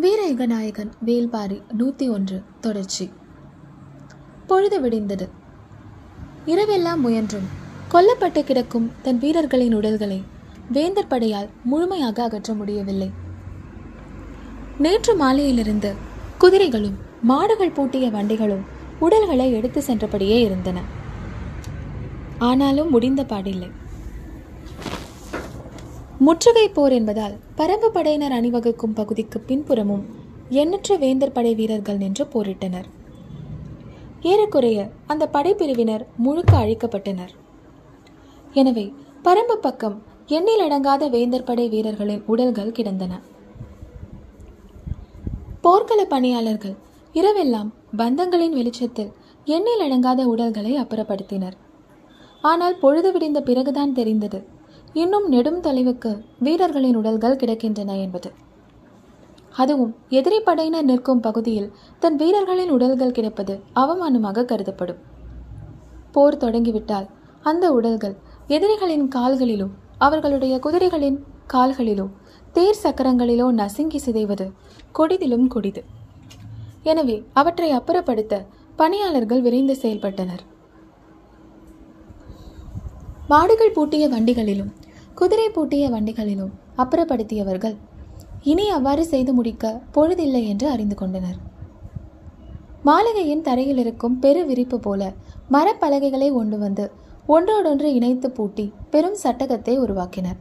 வீரயுகநாயகன் வேல்பாரி நூற்றி ஒன்று தொடர்ச்சி. பொழுது விடிந்தது. இரவெல்லாம் முயன்றும். கொல்லப்பட்டு கிடக்கும் தன் வீரர்களின் உடல்களை வேந்தர் படையால் முழுமையாக அகற்ற முடியவில்லை. நேற்று மாலையிலிருந்து குதிரைகளும் மாடுகள் பூட்டிய வண்டிகளும் உடல்களை எடுத்து சென்றபடியே இருந்தன. ஆனாலும் முடிந்த பாடில்லை. முற்றுகை போர் என்பதால் பரம்பு படையினர் அணிவகுக்கும் பகுதிக்கு பின்புறமும் எண்ணற்ற வேந்தர் படை வீரர்கள் நின்று போரிட்டனர். ஏறக்குறைய அந்த படைப்பிரிவினர் முழுக்க அழிக்கப்பட்டனர். எனவே பரம்பு பக்கம் எண்ணில் அடங்காத வேந்தர் படை வீரர்களின் உடல்கள் கிடந்தன. போர்க்கள பணியாளர்கள் இரவெல்லாம் பந்தங்களின் வெளிச்சத்தில் எண்ணில் அடங்காத உடல்களை அப்புறப்படுத்தினர். ஆனால் பொழுது விடிந்த பிறகுதான் தெரிந்தது இன்னும் நெடும் தலைவுக்கு வீரர்களின் உடல்கள் கிடக்கின்றன என்பது. அதுவும் எதிரி படையினர் நிற்கும் பகுதியில் தன் வீரர்களின் உடல்கள் கிடப்பது அவமானமாக கருதப்படும். போர் தொடங்கிவிட்டால் அந்த உடல்கள் எதிரிகளின் கால்களிலோ அவர்களுடைய குதிரைகளின் கால்களிலோ தேர் சக்கரங்களிலோ நசுங்கி சிதைவது கொடிதிலும் கொடிது. எனவே அவற்றை அப்புறப்படுத்த பணியாளர்கள் விரைந்து செயல்பட்டனர். மாடுகள் பூட்டிய வண்டிகளிலும் குதிரை பூட்டிய வண்டிகளிலும் அப்புறப்படுத்தியவர்கள் இனி அவ்வாறு செய்து முடிக்க பொழுதில்லை என்று அறிந்து கொண்டனர். மாளிகையின் தரையில் இருக்கும் பெரு விரிப்பு போல மரப்பலகைகளை கொண்டு வந்து ஒன்றோடொன்று இணைத்து பூட்டி பெரும் சட்டகத்தை உருவாக்கினர்.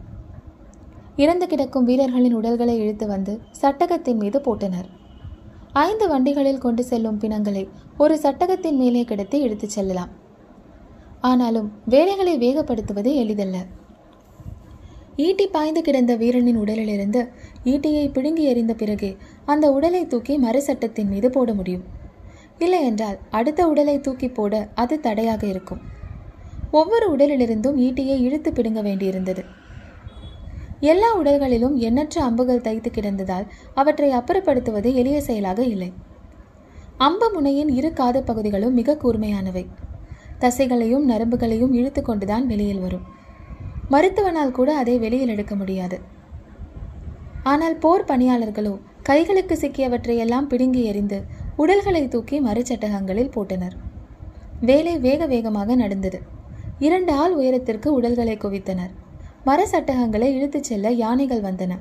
இறந்து கிடக்கும் வீரர்களின் உடல்களை இழுத்து வந்து சட்டகத்தின் மீது போட்டனர். ஐந்து வண்டிகளில் கொண்டு செல்லும் பிணங்களை ஒரு சட்டகத்தின் மேலே கிடத்தி இழுத்துச் செல்லலாம். ஆனாலும் வேலைகளை வேகப்படுத்துவது எளிதல்ல. ஈட்டி பாய்ந்து கிடந்த வீரனின் உடலிலிருந்து ஈட்டியை பிடுங்கி எறிந்த பிறகே அந்த உடலை தூக்கி மறுசட்டத்தின் மீது போட முடியும். இல்லை என்றால் அடுத்த உடலை தூக்கி போட அது தடையாக இருக்கும். ஒவ்வொரு உடலிலிருந்தும் ஈட்டியை இழுத்து பிடுங்க வேண்டியிருந்தது. எல்லா உடல்களிலும் எண்ணற்ற அம்புகள் தைத்து கிடந்ததால் அவற்றை அப்புறப்படுத்துவது எளிய செயலாக இல்லை. அம்பு முனையின் இரு காது பகுதிகளும் மிக கூர்மையானவை. தசைகளையும் நரம்புகளையும் இழுத்து கொண்டுதான் வெளியில் வரும். மருத்துவனால் கூட அதை வெளியில் எடுக்க முடியாது. ஆனால் போர் பணியாளர்களோ கைகளுக்கு சிக்கியவற்றை எல்லாம் பிடுங்கி எறிந்து உடல்களை தூக்கி மறுச்சட்டகங்களில் போட்டனர். வேலை வேக வேகமாக நடந்தது. இரண்டு ஆள் உயரத்திற்கு உடல்களை குவித்தனர். மர சட்டகங்களை இழுத்துச் செல்ல யானைகள் வந்தன.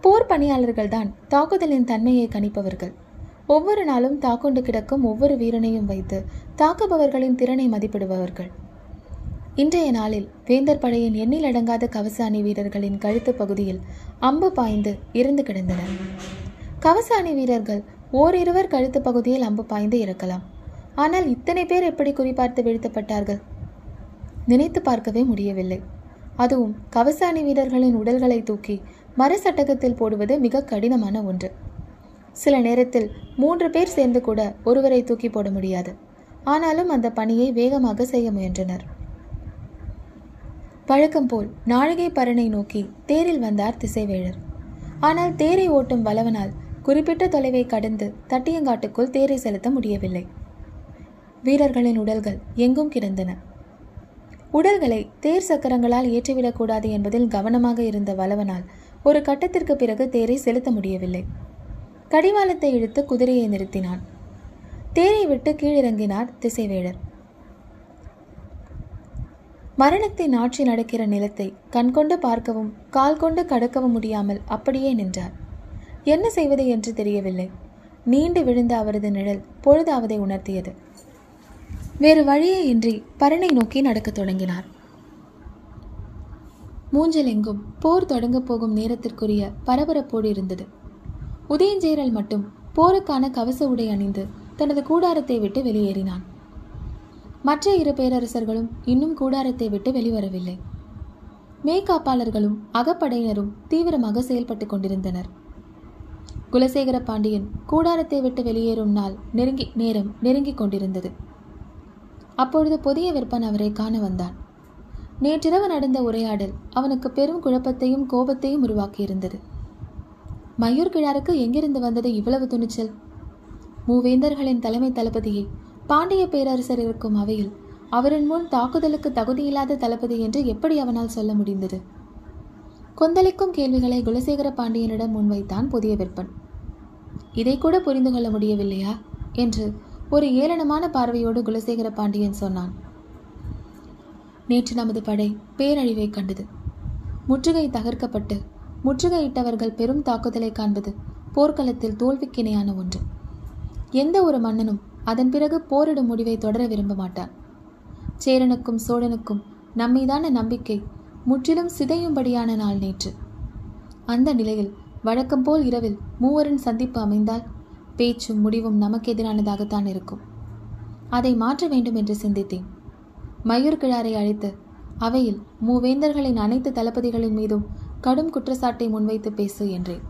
போர் பணியாளர்கள்தான் தாக்குதலின் தன்மையை கணிப்பவர்கள். ஒவ்வொரு நாளும் தாக்கொண்டு கிடக்கும் ஒவ்வொரு வீரனையும் வைத்து தாக்குபவர்களின் திறனை மதிப்பிடுபவர்கள். இன்றைய நாளில் வேந்தர் படையின் எண்ணில் அடங்காத கவச அணி வீரர்களின் கழுத்து பகுதியில் அம்பு பாய்ந்து இறந்து கிடந்தனர். கவச அணி வீரர்கள் ஓரிருவர் கழுத்து பகுதியில் அம்பு பாய்ந்து இறக்கலாம். ஆனால் இத்தனை பேர் எப்படி குறிபார்த்து வீழ்த்தப்பட்டார்கள்? நினைத்து பார்க்கவே முடியவில்லை. அதுவும் கவச அணி வீரர்களின் உடல்களை தூக்கி மறு சட்டகத்தில் போடுவது மிக கடினமான ஒன்று. சில நேரத்தில் மூன்று பேர் சேர்ந்து கூட ஒருவரை தூக்கி போட முடியாது. ஆனாலும் அந்த பணியை வேகமாக செய்ய முயன்றனர். வழக்கம் போல் நாழிகை பரணை நோக்கி தேரில் வந்தார் திசைவேழர் ஆனால் தேரை ஓட்டும் வளவனால் குறிப்பிட்ட தொலைவை கடந்து தட்டியங்காட்டுக்குள் தேரை செலுத்த முடியவில்லை. வீரர்களின் உடல்கள் எங்கும் கிடந்தன. உடல்களை தேர் சக்கரங்களால் ஏற்றிவிடக்கூடாது என்பதில் கவனமாக இருந்த வளவனால் ஒரு கட்டத்திற்கு பிறகு தேரை செலுத்த முடியவில்லை. கடிவாளத்தை இழுத்து குதிரையை நிறுத்தினான். தேரை விட்டு கீழிறங்கினார் திசைவேழர் மரணத்தை நாற்றி நடக்கிற நிலத்தை கண்கொண்டு பார்க்கவும் கால் கொண்டு கடக்கவும் முடியாமல் அப்படியே நின்றார். என்ன செய்வது என்று தெரியவில்லை. நீண்டு விழுந்த அவரது நிழல் பொழுதாவதை உணர்த்தியது. வேறு வழியே இன்றி பரணை நோக்கி நடக்கத் தொடங்கினார். மூஞ்சல் எங்கும் போர் தொடங்கப் போகும் நேரத்திற்குரிய பரபரப்போடு இருந்தது. உதயஞ்சேரல் மட்டும் போருக்கான கவச உடை அணிந்து தனது கூடாரத்தை விட்டு வெளியேறினான். மற்ற இரு பேரரசர்களும் இன்னும் கூடாரத்தை விட்டு வெளிவரவில்லை. மேய்காப்பாளர்களும் அகப்படையினரும் தீவிரமாக செயல்பட்டு கொண்டிருந்தனர். குலசேகர பாண்டியன் கூடாரத்தை விட்டு வெளியேறும் நாள் நெருங்கி நேரம் நெருங்கிக் கொண்டிருந்தது. அப்பொழுது புதிய விற்பன் அவரை காண வந்தான். நேற்றிரவு நடந்த உரையாடல் அவனுக்கு பெரும் குழப்பத்தையும் கோபத்தையும் உருவாக்கியிருந்தது. மயூர் கிழாருக்கு எங்கிருந்து வந்தது இவ்வளவு துணிச்சல்? மூவேந்தர்களின் தலைமை தளபதியை பாண்டிய பேரரசர் இருக்கும் அவையில் அவரின் முன் தாக்குதலுக்கு தகுதியில்லாத தளபதி என்று எப்படி அவனால் சொல்ல முடிந்தது? கொந்தளிக்கும் கேள்விகளை குலசேகர பாண்டியனிடம் முன்வைத்தான் புதிய விற்பன். இதை கூட புரிந்து கொள்ள முடியவில்லையா? என்று ஒரு ஏளனமான பார்வையோடு குலசேகர பாண்டியன் சொன்னான். நேற்று நமது படை பேரழிவை கண்டது. முற்றுகை தகர்க்கப்பட்டு முற்றுகையிட்டவர்கள் பெரும் தாக்குதலை காண்பது போர்க்களத்தில் தோல்விக்கிணையான ஒன்று. எந்த ஒரு மன்னனும் அதன் பிறகு போரிடும் முடிவை தொடர விரும்ப மாட்டான் சேரனுக்கும் சோழனுக்கும் நம்மீதான நம்பிக்கை முற்றிலும் சிதையும்படியான நாள் நேற்று. அந்த நிலையில் வழக்கம் போல் இரவில் மூவரின் சந்திப்பு அமைந்தால் பேச்சும் முடிவும் நமக்கு எதிரானதாகத்தான் இருக்கும். அதை மாற்ற வேண்டும் என்று சிந்தித்தேன். மயூர் கிழாரை அழைத்து அவையில் மூவேந்தர்களின் அனைத்து தளபதிகளின் மீதும் கடும் குற்றச்சாட்டை முன்வைத்து பேசு என்றேன்.